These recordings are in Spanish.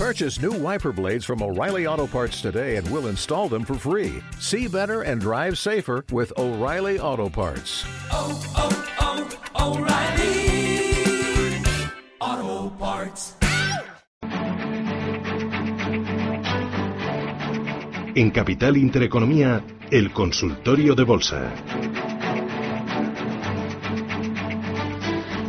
Purchase new wiper blades from O'Reilly Auto Parts today and we'll install them for free. See better and drive safer with O'Reilly Auto Parts. Oh, oh, oh, O'Reilly Auto Parts. En Capital Intereconomía, el consultorio de bolsa.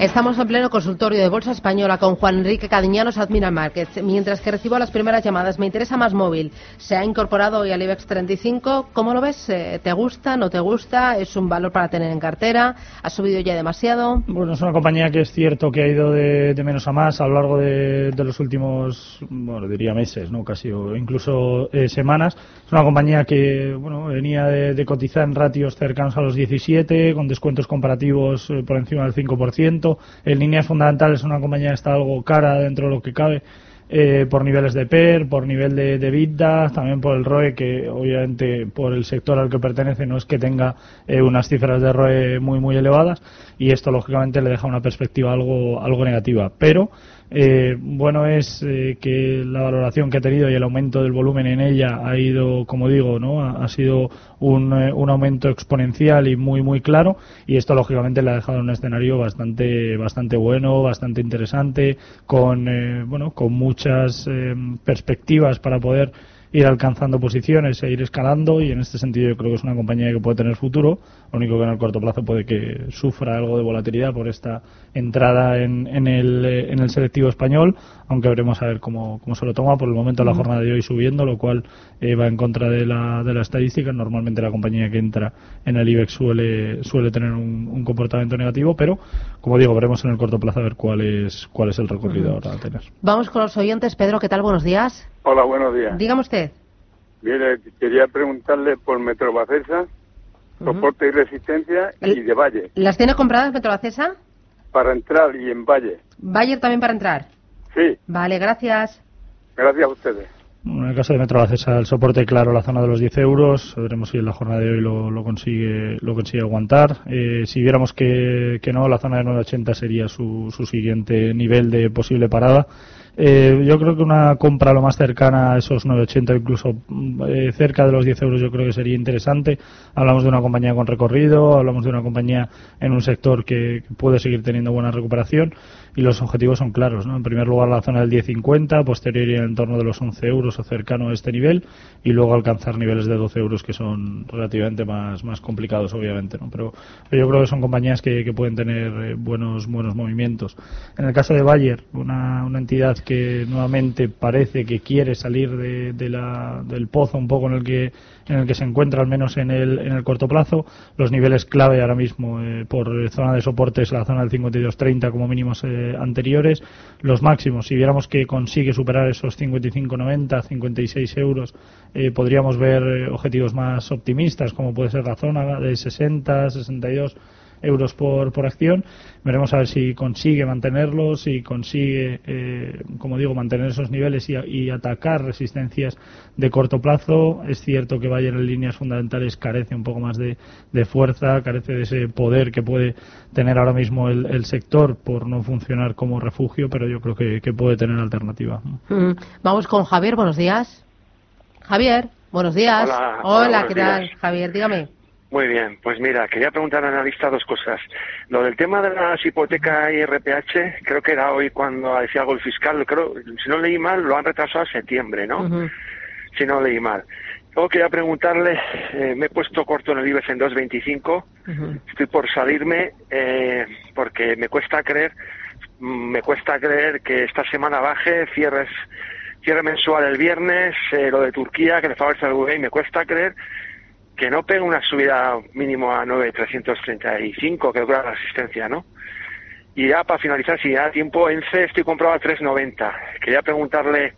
Estamos en pleno consultorio de Bolsa Española con Juan Enrique Cadiñanos, Admiral Markets. Mientras que recibo las primeras llamadas, me interesa más móvil. Se ha incorporado hoy al IBEX 35. ¿Cómo lo ves? Eh, ¿Te gusta? ¿No te gusta? ¿Es un valor para tener en cartera? ¿Ha subido ya demasiado? Bueno, es una compañía que es cierto que ha ido de, menos a más a lo largo de, de, los últimos, bueno, diría meses, ¿no? Casi, o incluso eh, semanas. Es una compañía que, bueno, venía de, de, cotizar en ratios cercanos a los 17, con descuentos comparativos eh, por encima del 5% en líneas fundamentales es una compañía está algo cara dentro de lo que cabe. Eh, por niveles de PER, por nivel de, de vida, también por el ROE, que obviamente por el sector al que pertenece no es que tenga eh, unas cifras de ROE muy, muy elevadas, y esto lógicamente le deja una perspectiva algo, algo negativa. Pero eh, bueno es eh, que la valoración que ha tenido y el aumento del volumen en ella ha ido, como digo, ¿no? ha, sido un, eh, un, aumento exponencial y muy muy claro y esto lógicamente le ha dejado un escenario bastante bastante bueno, bastante interesante, con eh, bueno con muchas eh, perspectivas para poder ir alcanzando posiciones e ir escalando y en este sentido yo creo que es una compañía que puede tener futuro, lo único que en el corto plazo puede que sufra algo de volatilidad por esta entrada en, en, el, en el selectivo español, aunque veremos a ver cómo, cómo se lo toma. Por el momento la jornada de hoy subiendo, lo cual eh, va en contra de la, de la estadística. Normalmente la compañía que entra en el IBEX suele, suele tener un, un comportamiento negativo, pero como digo, veremos en el corto plazo a ver cuál es, cuál es el recorrido ahora a tener. Vamos con los oyentes. Pedro, ¿qué tal? Buenos días. Hola, buenos días. Dígame usted. Mire, quería preguntarle por Metrobacesa, soporte y resistencia El- y de Valle, ¿Las tiene compradas Metrobacesa? para entrar y en Valle. Bayer también para entrar. Sí, Vale, gracias. gracias a ustedes. En el caso de Metro Acesa, el soporte claro, la zona de los 10 euros. Veremos si en la jornada de hoy lo, lo consigue lo consigue aguantar. Eh, si viéramos que, que no, la zona de 980 sería su, su siguiente nivel de posible parada. Eh, yo creo que una compra lo más cercana a esos 9,80, incluso mm, eh, cerca de los 10 euros, yo creo que sería interesante. Hablamos de una compañía con recorrido, hablamos de una compañía en un sector que, puede seguir teniendo buena recuperación y los objetivos son claros. ¿no? En primer lugar, la zona del 10,50, posterior en torno de los 11 euros o cercano a este nivel y luego alcanzar niveles de 12 euros que son relativamente más, más complicados, obviamente. ¿no? Pero, pero yo creo que son compañías que, que pueden tener eh, buenos, buenos movimientos. En el caso de Bayer, una, una entidad que nuevamente parece que quiere salir de, de la, del pozo un poco en el que en el que se encuentra al menos en el, en el corto plazo. Los niveles clave ahora mismo eh, por zona de soporte es la zona del 52.30 como mínimos eh, anteriores. Los máximos, si viéramos que consigue superar esos 55.90, 56 euros, eh, podríamos ver objetivos más optimistas como puede ser la zona de 60, 62 euros por, por acción. Veremos a ver si consigue mantenerlos, si consigue, eh, como digo, mantener esos niveles y, y, atacar resistencias de corto plazo. Es cierto que Bayer en líneas fundamentales carece un poco más de, de fuerza, carece de ese poder que puede tener ahora mismo el, el, sector por no funcionar como refugio, pero yo creo que, que puede tener alternativa. Mm. Vamos con Javier, buenos días. Javier, buenos días. Hola, hola, ¿qué tal? Javier, dígame. Muy bien, pues mira, quería preguntar al analista dos cosas. Lo del tema de las hipotecas y RPH, creo que era hoy cuando decía algo el fiscal, creo, si no leí mal, lo han retrasado a septiembre, ¿no? Uh -huh. Si no leí mal. Luego quería preguntarle, eh, me he puesto corto en el IBEX en 2.25, uh -huh. estoy por salirme eh, porque me cuesta creer, me cuesta creer que esta semana baje, cierres, cierre mensual el viernes, eh, lo de Turquía, que le favorece al UVI, me cuesta creer que no pegue una subida mínimo a 9.335, que es la resistencia, ¿no? Y ya para finalizar, si da tiempo, ENCE estoy comprado a 3.90. Quería preguntarle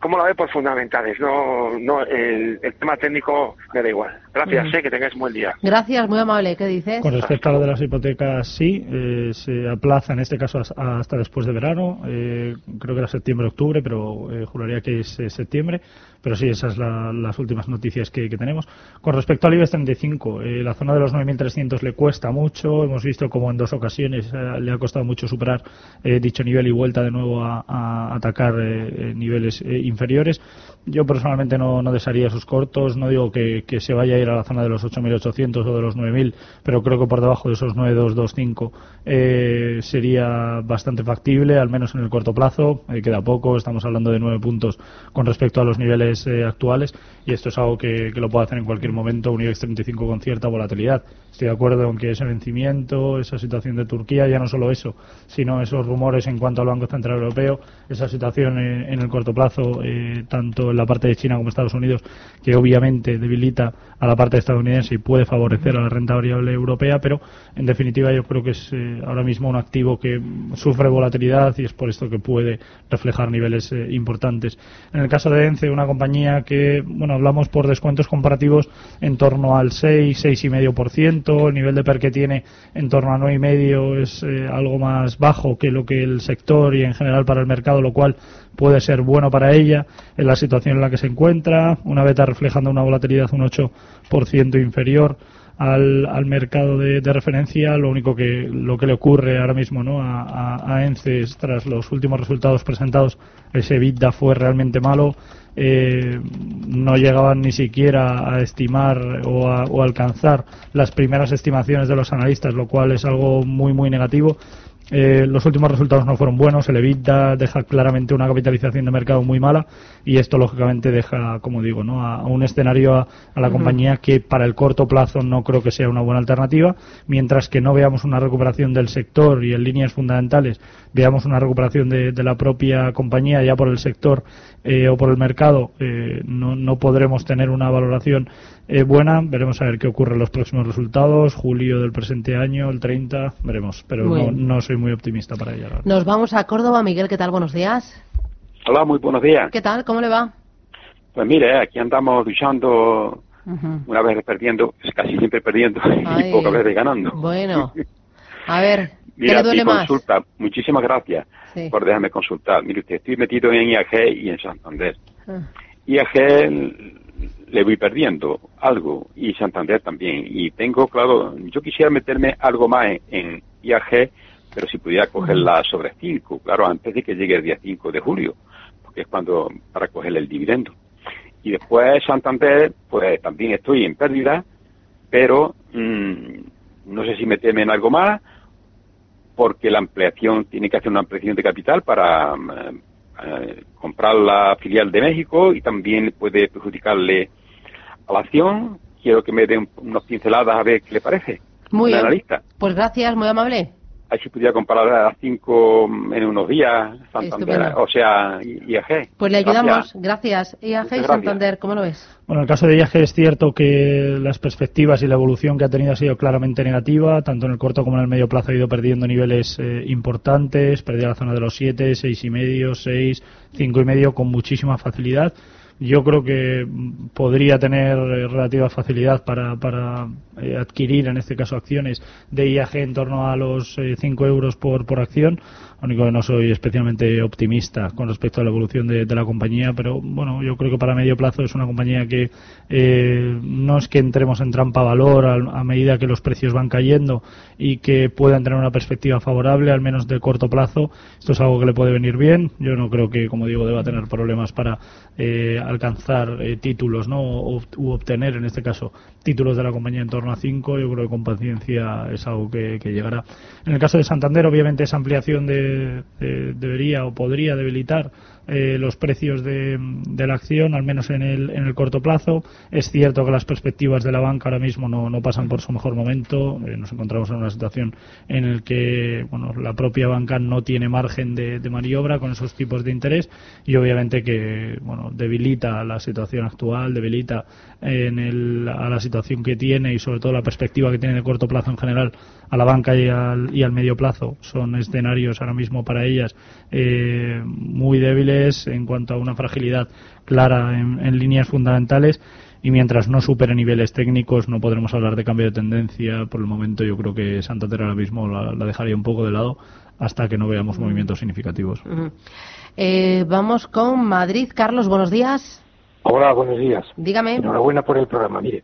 ¿Cómo la ve por fundamentales? No, no, el, el tema técnico me da igual. Gracias, Mm. sé que tengáis buen día. Gracias, muy amable. ¿Qué dices? Con respecto a lo de las hipotecas, sí, eh, se aplaza en este caso as- hasta después de verano. eh, creo que era septiembre-octubre, pero eh, juraría que es eh, septiembre. Pero sí, esas son las últimas noticias que, que tenemos. Con respecto al IBEX 35, eh, la zona de los 9.300 le cuesta mucho. Hemos visto como en dos ocasiones eh, le ha costado mucho superar eh, dicho nivel y vuelta de nuevo a, a atacar niveles eh, inferiores. Yo personalmente no, no desearía sus cortos. No digo que, se vaya a ir a la zona de los 8.800 o de los 9.000, pero creo que por debajo de esos 9.225 eh, sería bastante factible, al menos en el corto plazo. Eh, queda poco, estamos hablando de 9 puntos con respecto a los niveles eh, actuales y esto es algo que, que lo puede hacer en cualquier momento un IBEX 35 con cierta volatilidad. Estoy de acuerdo en que ese vencimiento, esa situación de Turquía, ya no solo eso, sino esos rumores en cuanto al Banco Central Europeo, esa situación eh, en el corto plazo, eh, tanto en la parte de China como Estados Unidos, que obviamente debilita a la parte estadounidense y puede favorecer a la renta variable europea, pero en definitiva yo creo que es eh, ahora mismo un activo que sufre volatilidad y es por esto que puede reflejar niveles eh, importantes. En el caso de ENCE, una compañía que, bueno, hablamos por descuentos comparativos en torno al 6, 6,5%, el nivel de PER que tiene en torno a 9,5 es eh, algo más bajo que lo que el sector y en general para el mercado, lo cual puede ser bueno para ella en la situación en la que se encuentra, una beta reflejando una volatilidad un 8% inferior al, al mercado de, referencia, lo único que lo que le ocurre ahora mismo ¿no? a, a, a ENCE es, tras los últimos resultados presentados, ese EBITDA fue realmente malo, eh, no llegaban ni siquiera a estimar o a o alcanzar las primeras estimaciones de los analistas, lo cual es algo muy muy negativo. Eh, los últimos resultados no fueron buenos, el EBITDA deja claramente una capitalización de mercado muy mala y esto lógicamente deja, como digo, ¿no? a, a un escenario a, a la compañía que para el corto plazo no creo que sea una buena alternativa, mientras que no veamos una recuperación del sector y en líneas fundamentales veamos una recuperación de, de la propia compañía ya por el sector eh, o por el mercado, eh, no, no podremos tener una valoración eh, buena. Veremos a ver qué ocurre en los próximos resultados, julio del presente año, el 30, veremos, pero no, no soy muy optimista para ella. Nos vamos a Córdoba. Miguel, ¿qué tal? Buenos días. Hola, muy buenos días. ¿Qué tal? ¿Cómo le va? Pues mire, aquí andamos luchando, Ujú. una vez perdiendo, casi siempre perdiendo Ay. y pocas veces ganando. Bueno, a ver, ¿qué Mira, le duele más? consulta, muchísimas gracias Sí. por dejarme consultar. Mire usted, estoy metido en IAG y en Santander. Ah, IAG le voy perdiendo algo y Santander también. Y tengo, claro, yo quisiera meterme algo más en, en IAG, pero si pudiera cogerla sobre 5, claro, antes de que llegue el día 5 de julio, porque es cuando para coger el dividendo. Y después Santander, pues también estoy en pérdida, pero mm, no sé si meterme en algo más, porque la ampliación, tiene que hacer una ampliación de capital para mm, eh, comprar la filial de México y también puede perjudicarle a la acción. Quiero que me den unas pinceladas a ver qué le parece. Muy bien. analista. Pues gracias, muy amable. A ver si pudiera comparar a las 5 en unos días, Santander, Estupendo. o sea, IAG. Pues le ayudamos. Gracias. IAG y gracias. Santander, ¿cómo lo ves? Bueno, en el caso de IAG es cierto que las perspectivas y la evolución que ha tenido ha sido claramente negativa, tanto en el corto como en el medio plazo ha ido perdiendo niveles eh, importantes, perdía la zona de los 7, 6 y medio, 6, 5 y medio con muchísima facilidad. Yo creo que podría tener eh, relativa facilidad para, para eh, adquirir, en este caso, acciones de IAG en torno a los 5 euros por, por acción. Único que no soy especialmente optimista con respecto a la evolución de, la compañía, pero bueno, yo creo que para medio plazo es una compañía que eh, no es que entremos en trampa valor al- a, medida que los precios van cayendo y que puedan tener una perspectiva favorable, al menos de corto plazo. Esto es algo que le puede venir bien. Yo no creo que, como digo, deba tener problemas para eh, alcanzar eh, títulos, ¿no? O, u obtener, en este caso, títulos de la compañía en torno a 5. Yo creo que con paciencia es algo que, llegará. En el caso de Santander, obviamente, esa ampliación de- debería o podría debilitar eh, los precios de, la acción, al menos en el, en el corto plazo. Es cierto que las perspectivas de la banca ahora mismo no, no pasan por su mejor momento. Eh, nos encontramos en una situación en la que bueno, la propia banca no tiene margen de, de maniobra con esos tipos de interés y obviamente que bueno, debilita la situación actual, debilita en el, a la situación que tiene y sobre todo la perspectiva que tiene de corto plazo en general a la banca y al, y al medio plazo. Son escenarios ahora mismo para ellas eh, muy débiles débiles en cuanto a una fragilidad clara en, líneas fundamentales y mientras no supere niveles técnicos no podremos hablar de cambio de tendencia. Por el momento yo creo que Santander ahora mismo la, dejaría un poco de lado hasta que no veamos movimientos significativos. Eh, vamos con Madrid. Carlos, buenos días. Hola, buenos días. Dígame. Enhorabuena por el programa. Mire,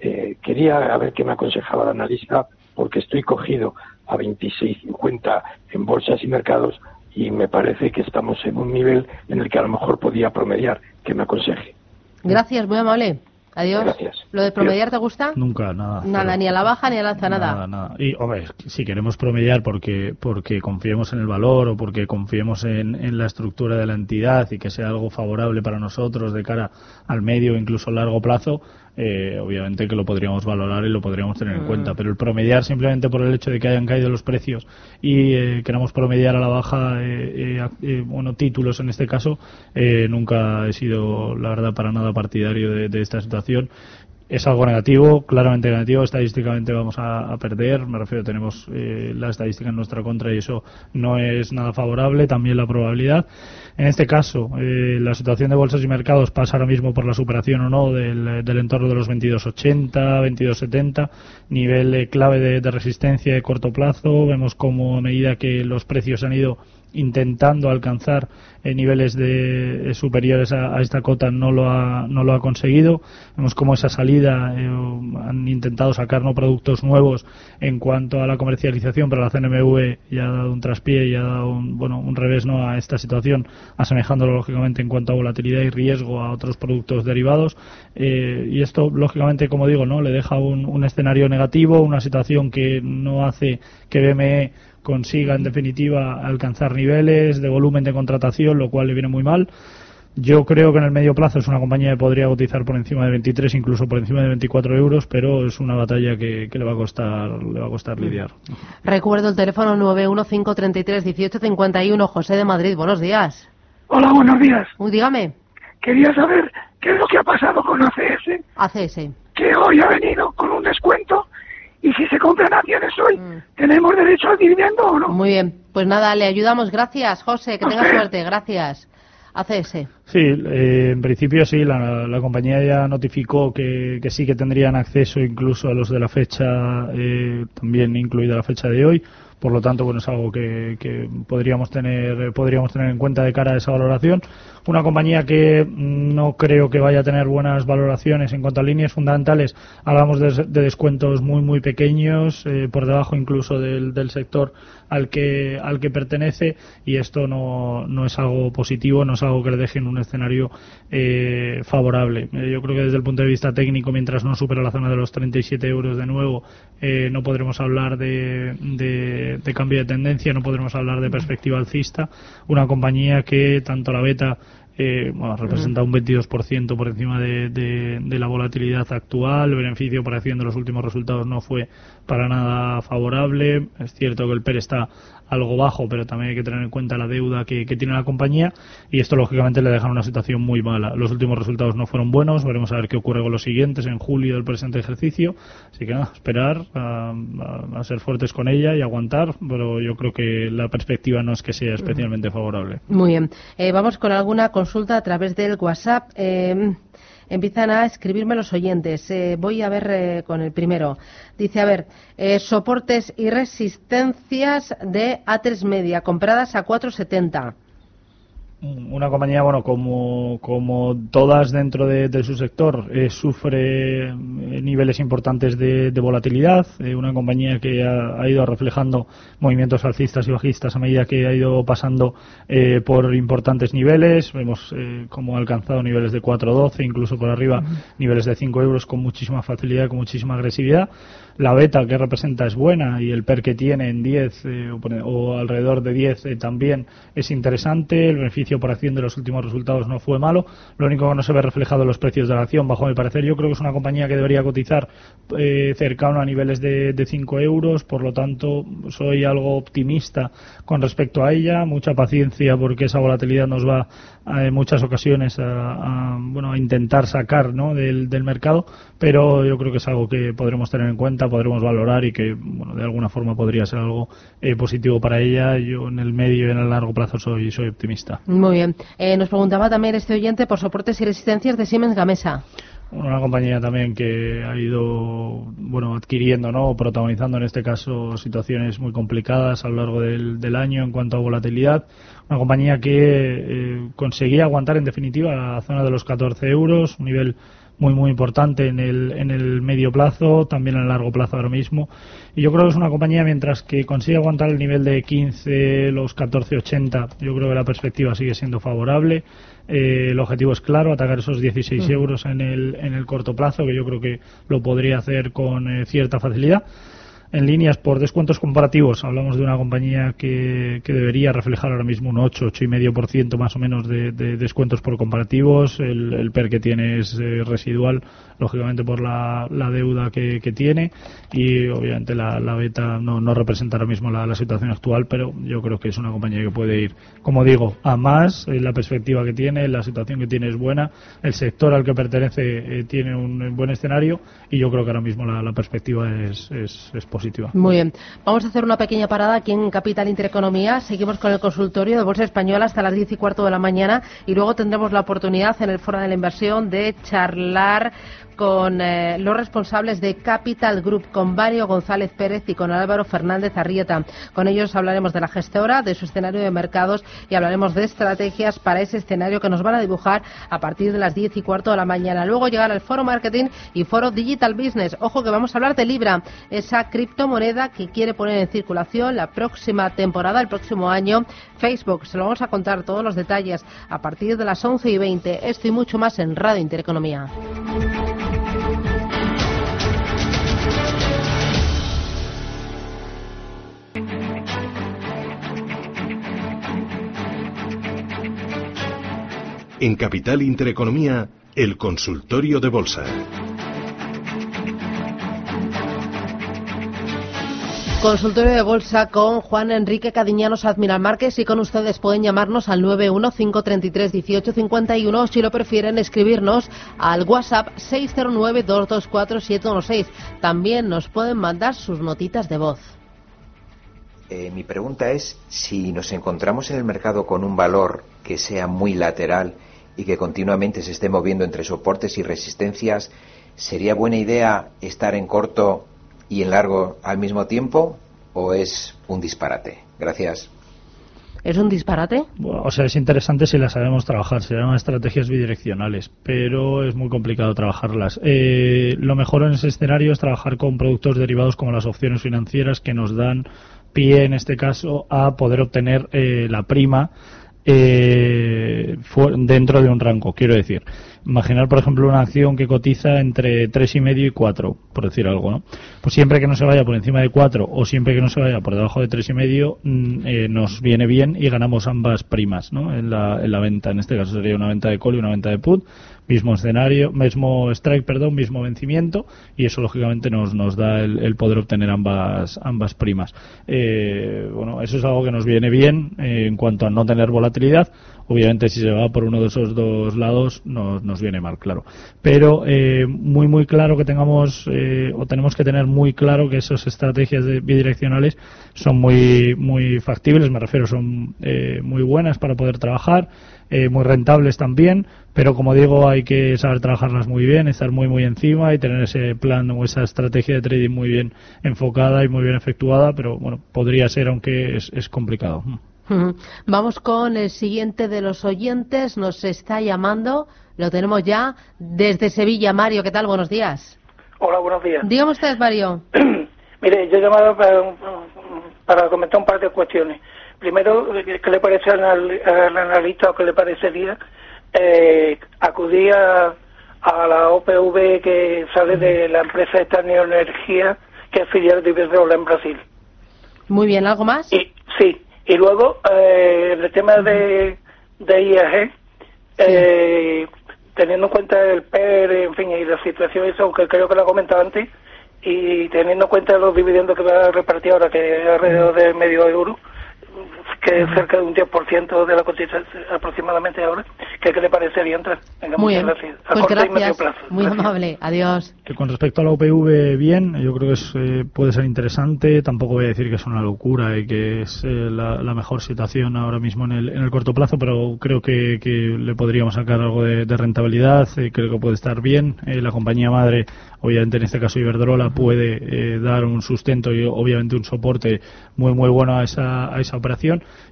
eh, quería ver qué me aconsejaba la analista porque estoy cogido a 26.50 en bolsas y mercados y me parece que estamos en un nivel en el que a lo mejor podía promediar. Que me aconseje. Gracias, muy amable. Adiós. Gracias. ¿Lo de promediar te gusta? Nunca, nada. Nada, ni a la baja ni a la alza, nada. Nada, nada. Y, hombre, si queremos promediar porque, porque confiemos en el valor o porque confiemos en, en la estructura de la entidad y que sea algo favorable para nosotros de cara al medio o incluso largo plazo, eh, obviamente que lo podríamos valorar y lo podríamos tener en cuenta. Mm. Pero el promediar simplemente por el hecho de que hayan caído los precios y eh, queramos promediar a la baja, eh, bueno, títulos en este caso, nunca he sido, la verdad, para nada partidario de esta situación es algo negativo, claramente negativo. Estadísticamente vamos a, perder. Me refiero, tenemos eh, la estadística en nuestra contra y eso no es nada favorable. También la probabilidad. En este caso, eh, la situación de bolsas y mercados pasa ahora mismo por la superación o no del, entorno de los 22.80, 22.70, nivel clave de, de resistencia de corto plazo. Vemos como a medida que los precios han ido intentando alcanzar eh, niveles de, eh, superiores a, esta cota no lo ha, no lo ha conseguido. Vemos cómo esa salida eh, han intentado sacar no productos nuevos en cuanto a la comercialización, pero la CNMV ya ha dado un traspié y ha dado un, bueno, un revés ¿no? a esta situación, asemejándolo lógicamente en cuanto a volatilidad y riesgo a otros productos derivados. y esto, lógicamente, como digo, no le deja un, un escenario negativo, una situación que no hace que BME consiga en definitiva alcanzar niveles de volumen de contratación, lo cual le viene muy mal. Yo creo que en el medio plazo es una compañía que podría cotizar por encima de 23, incluso por encima de 24 euros, pero es una batalla que, le va a costar le va a costar lidiar. Recuerdo el teléfono 915331851, José de Madrid. Buenos días. Hola, buenos días. Uy, dígame. Quería saber qué es lo que ha pasado con ACS. ACS. Que hoy ha venido con un descuento y si se compran acciones hoy, mm. ¿tenemos derecho al dividendo o no? Muy bien, pues nada, le ayudamos. Gracias, José, que tenga suerte. Gracias. ACS. Sí, eh, en principio sí, la, compañía ya notificó que, sí que tendrían acceso incluso a los de la fecha, eh, también incluida la fecha de hoy. Por lo tanto, bueno, es algo que, que, podríamos tener podríamos tener en cuenta de cara a esa valoración. Una compañía que no creo que vaya a tener buenas valoraciones en cuanto a líneas fundamentales. Hablamos de, descuentos muy muy pequeños, eh, por debajo incluso del, del sector al que al que pertenece y esto no, no es algo positivo, no es algo que le deje en un escenario eh, favorable. Eh, yo creo que desde el punto de vista técnico, mientras no supera la zona de los 37 euros de nuevo, no podremos hablar de de, cambio de tendencia, no podremos hablar de perspectiva alcista. Una compañía que tanto la beta eh, representa un 22% por encima de, de, la volatilidad actual. El beneficio por acción de los últimos resultados no fue para nada favorable. Es cierto que el PER está algo bajo, pero también hay que tener en cuenta la deuda que, tiene la compañía y esto lógicamente le deja en una situación muy mala. Los últimos resultados no fueron buenos, veremos a ver qué ocurre con los siguientes en julio del presente ejercicio, así que nada, esperar a, ser fuertes con ella y aguantar, pero yo creo que la perspectiva no es que sea especialmente favorable. Muy bien, eh, vamos con alguna consulta a través del WhatsApp. Eh, empiezan a escribirme los oyentes. Eh, voy a ver eh, con el primero. Dice, a ver, eh, soportes y resistencias de A3 Media compradas a 470 una compañía, bueno, como, como todas dentro de, su sector, eh, sufre eh, niveles importantes de, volatilidad. Eh, una compañía que ha, ido reflejando movimientos alcistas y bajistas a medida que ha ido pasando por importantes niveles. Vemos cómo ha alcanzado niveles de 4.12, incluso por arriba niveles de 5 euros con muchísima facilidad, con muchísima agresividad la beta que representa es buena y el PER que tiene en 10 eh, o, alrededor de 10 eh, también es interesante. El beneficio por acción de los últimos resultados no fue malo. Lo único que no se ve reflejado en los precios de la acción, bajo mi parecer, yo creo que es una compañía que debería cotizar eh, cercano a niveles de, de 5 euros. Por lo tanto, soy algo optimista con respecto a ella. Mucha paciencia porque esa volatilidad nos va en muchas ocasiones a, bueno, a intentar sacar ¿no? del, del mercado, pero yo creo que es algo que podremos tener en cuenta podremos valorar y que bueno, de alguna forma podría ser algo eh, positivo para ella. Yo en el medio y en el largo plazo soy, soy optimista. Muy bien. Eh, nos preguntaba también este oyente por soportes y resistencias de Siemens Gamesa una compañía también que ha ido bueno adquiriendo no protagonizando en este caso situaciones muy complicadas a lo largo del, del año en cuanto a volatilidad. Una compañía que eh, conseguía aguantar en definitiva la zona de los 14 euros un nivel muy muy importante en el, en el medio plazo, también en el largo plazo ahora mismo. Y yo creo que es una compañía, mientras que consigue aguantar el nivel de 15, los 14,80, yo creo que la perspectiva sigue siendo favorable. Eh, el objetivo es claro, atacar esos 16 mm. euros en el, en el corto plazo, que yo creo que lo podría hacer con eh, cierta facilidad en líneas por descuentos comparativos. Hablamos de una compañía que, que debería reflejar ahora mismo un 8, 8,5% más o menos de, de, descuentos por comparativos. El, PER que tiene es eh, residual, lógicamente por la, la deuda que, tiene y obviamente la, la beta no, no, representa ahora mismo la, la, situación actual, pero yo creo que es una compañía que puede ir, como digo, a más. Eh, la perspectiva que tiene, la situación que tiene es buena, el sector al que pertenece eh, tiene un buen escenario y yo creo que ahora mismo la, la perspectiva es, es, es muy bien. Vamos a hacer una pequeña parada aquí en Capital Intereconomía. Seguimos con el consultorio de Bolsa Española hasta las diez y cuarto de la mañana y luego tendremos la oportunidad en el Foro de la Inversión de charlar con eh, los responsables de Capital Group, con Mario González Pérez y con Álvaro Fernández Arrieta. Con ellos hablaremos de la gestora, de su escenario de mercados y hablaremos de estrategias para ese escenario que nos van a dibujar a partir de las diez y cuarto de la mañana. Luego llegará el Foro Marketing y Foro Digital Business. Ojo que vamos a hablar de Libra, esa criptomoneda que quiere poner en circulación la próxima temporada, el próximo año, Facebook. Se lo vamos a contar todos los detalles a partir de las once y veinte. Esto y mucho más en Radio Intereconomía. En Capital Intereconomía, el consultorio de bolsa. Consultorio de Bolsa con Juan Enrique Cadiñanos Admiral Márquez y con ustedes pueden llamarnos al 915331851 o si lo prefieren escribirnos al WhatsApp 609224716. También nos pueden mandar sus notitas de voz. Eh, mi pregunta es si nos encontramos en el mercado con un valor que sea muy lateral y que continuamente se esté moviendo entre soportes y resistencias, ¿sería buena idea estar en corto y en largo al mismo tiempo o es un disparate? Gracias. ¿Es un disparate? o sea, es interesante si las sabemos trabajar, se llaman estrategias bidireccionales, pero es muy complicado trabajarlas. Eh, lo mejor en ese escenario es trabajar con productos derivados como las opciones financieras que nos dan pie, en este caso, a poder obtener eh, la prima eh, dentro de un rango, quiero decir. Imaginar, por ejemplo, una acción que cotiza entre tres y medio y 4, por decir algo, ¿no? Pues siempre que no se vaya por encima de 4 o siempre que no se vaya por debajo de tres y medio, mm, eh, nos viene bien y ganamos ambas primas, ¿no? En la, en la venta. En este caso sería una venta de call y una venta de put mismo escenario, mismo strike, perdón, mismo vencimiento y eso lógicamente nos, nos da el, poder obtener ambas ambas primas. Eh, bueno, eso es algo que nos viene bien eh, en cuanto a no tener volatilidad. Obviamente si se va por uno de esos dos lados nos, nos viene mal, claro. Pero eh, muy muy claro que tengamos o tenemos que tener muy claro que esas estrategias bidireccionales son muy muy factibles, me refiero, son muy buenas para poder trabajar eh, muy rentables también, pero como digo, hay que saber trabajarlas muy bien, estar muy, muy encima y tener ese plan o esa estrategia de trading muy bien enfocada y muy bien efectuada, pero bueno, podría ser, aunque es, es complicado. Vamos con el siguiente de los oyentes, nos está llamando, lo tenemos ya desde Sevilla. Mario, ¿qué tal? Buenos días. Hola, buenos días. Dígame usted, Mario. Mire, yo he llamado para, para comentar un par de cuestiones primero, ¿qué le parece al, analista o qué le parecería eh, acudir a, la OPV que sale de la empresa esta Energía, que es filial de Iberdrola en Brasil? Muy bien, ¿algo más? Y, sí, y luego eh, el tema de, de IAG, eh, teniendo en cuenta el PER, en fin, y la situación eso, aunque creo que lo he comentado antes, y teniendo en cuenta los dividendos que va a repartir ahora, que es alrededor de medio euro, que es cerca de un 10% de la cotización aproximadamente ahora. ¿qué, le parecería entrar? Venga, Muy muchas bien. gracias. A pues gracias. Plazo. Muy amable. Adiós. Con respecto a la UPV, bien, yo creo que es, eh, puede ser interesante. Tampoco voy a decir que es una locura y que es eh, la, mejor situación ahora mismo en el, en el corto plazo, pero creo que, que le podríamos sacar algo de, rentabilidad. Eh, creo que puede estar bien. la compañía madre, obviamente en este caso Iberdrola, puede dar un sustento y obviamente un soporte muy muy bueno a esa, a esa operación.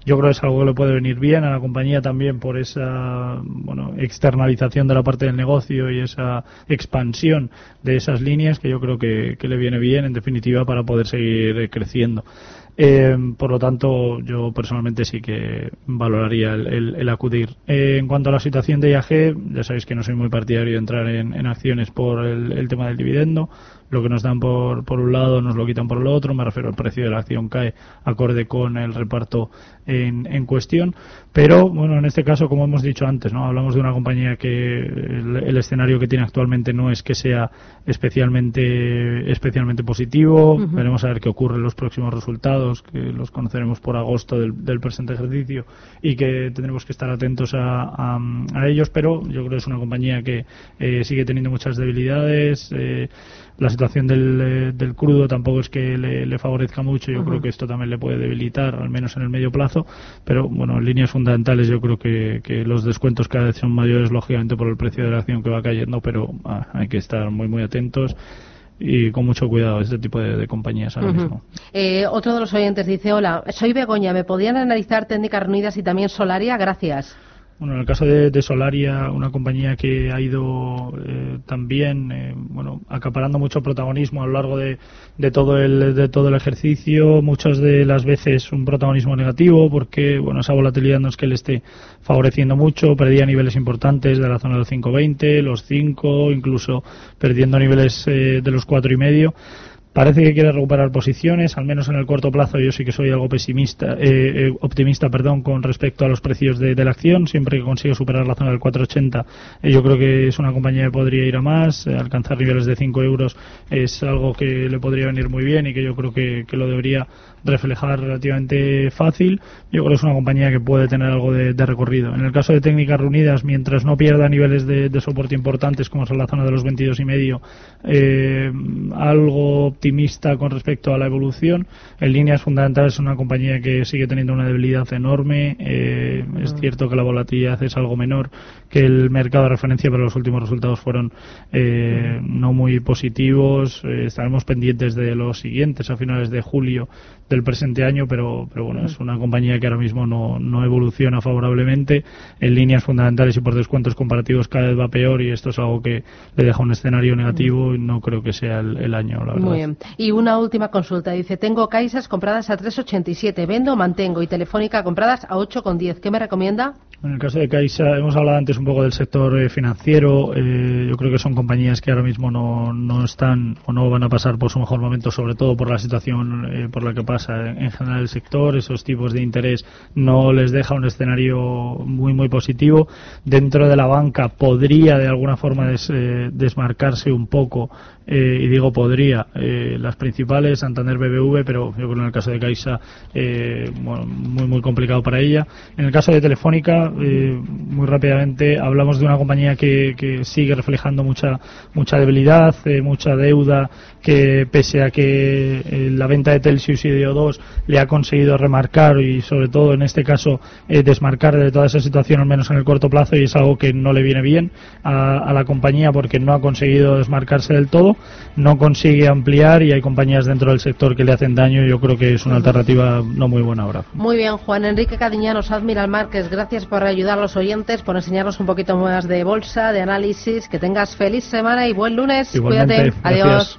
Yo creo que es algo que le puede venir bien a la compañía también por esa bueno, externalización de la parte del negocio y esa expansión de esas líneas que yo creo que, que le viene bien en definitiva para poder seguir creciendo. Eh, por lo tanto, yo personalmente sí que valoraría el, acudir. Eh, en cuanto a la situación de IAG, ya sabéis que no soy muy partidario de entrar en, acciones por el, tema del dividendo. Lo que nos dan por, por un lado nos lo quitan por el otro. Me refiero al precio de la acción cae acorde con el reparto en, en cuestión. Pero, bueno, en este caso, como hemos dicho antes, no hablamos de una compañía que el, escenario que tiene actualmente no es que sea especialmente, especialmente positivo. Veremos a ver qué ocurre en los próximos resultados que los conoceremos por agosto del, presente ejercicio y que tendremos que estar atentos a, ellos, pero yo creo que es una compañía que eh, sigue teniendo muchas debilidades. Eh, la situación del, eh, crudo tampoco es que le, favorezca mucho. Yo creo que esto también le puede debilitar, al menos en el medio plazo. Pero bueno, en líneas fundamentales yo creo que, los descuentos cada vez son mayores, lógicamente, por el precio de la acción que va cayendo, pero ah, hay que estar muy, muy atentos y con mucho cuidado este tipo de, compañías ahora mismo. Eh, otro de los oyentes dice, hola, soy Begoña, ¿me podían analizar técnicas reunidas y también Solaria? Gracias. Bueno, en el caso de, Solaria, una compañía que ha ido eh, también, eh, bueno, acaparando mucho protagonismo a lo largo de, todo el de todo el ejercicio, muchas de las veces un protagonismo negativo, porque bueno, esa volatilidad no es que le esté favoreciendo mucho, perdía niveles importantes de la zona de los 5.20, los 5, incluso perdiendo niveles eh, de los cuatro y medio. Parece que quiere recuperar posiciones, al menos en el corto plazo yo sí que soy algo pesimista, eh, eh, optimista, perdón, con respecto a los precios de, la acción. Siempre que consiga superar la zona del 4,80, eh, yo creo que es una compañía que podría ir a más. alcanzar niveles de 5 euros es algo que le podría venir muy bien y que yo creo que, que lo debería reflejar relativamente fácil. Yo creo que es una compañía que puede tener algo de, recorrido. En el caso de técnicas reunidas, mientras no pierda niveles de, soporte importantes como son la zona de los 22 y medio, eh, algo optimista con respecto a la evolución. En líneas fundamentales es una compañía que sigue teniendo una debilidad enorme. Eh, es ah. cierto que la volatilidad es algo menor que el mercado de referencia, pero los últimos resultados fueron eh, no muy positivos. estaremos pendientes de los siguientes a finales de julio del presente año, pero, pero bueno, es una compañía que ahora mismo no, no evoluciona favorablemente. En líneas fundamentales y por descuentos comparativos cada vez va peor y esto es algo que le deja un escenario negativo y no creo que sea el, año, la verdad. Muy bien. Y una última consulta. Dice, tengo Caixas compradas a 3,87, vendo, mantengo y Telefónica compradas a 8,10. ¿Qué me recomienda? En el caso de Caixa, hemos hablado antes un poco del sector eh, financiero. Eh, yo creo que son compañías que ahora mismo no, no están o no van a pasar por su mejor momento, sobre todo por la situación eh, por la que pasa en general el sector. Esos tipos de interés no les deja un escenario muy, muy positivo. Dentro de la banca podría de alguna forma desmarcarse un poco eh, y digo podría, eh, las principales, Santander BBV, pero yo creo en el caso de Caixa, eh, muy, muy complicado para ella. En el caso de Telefónica, muy rápidamente, hablamos de una compañía que, que sigue reflejando mucha, mucha debilidad, mucha deuda, que pese a que la venta de Telsius y de O2 le ha conseguido remarcar y sobre todo en este caso desmarcar de toda esa situación, al menos en el corto plazo, y es algo que no le viene bien a, a la compañía porque no ha conseguido desmarcarse del todo no consigue ampliar y hay compañías dentro del sector que le hacen daño yo creo que es una alternativa no muy buena ahora. Muy bien, Juan Enrique Cadiñanos, Admiral Márquez, gracias por ayudar a los oyentes, por enseñarnos un poquito más de bolsa, de análisis, que tengas feliz semana y buen lunes. Cuídate. Adiós.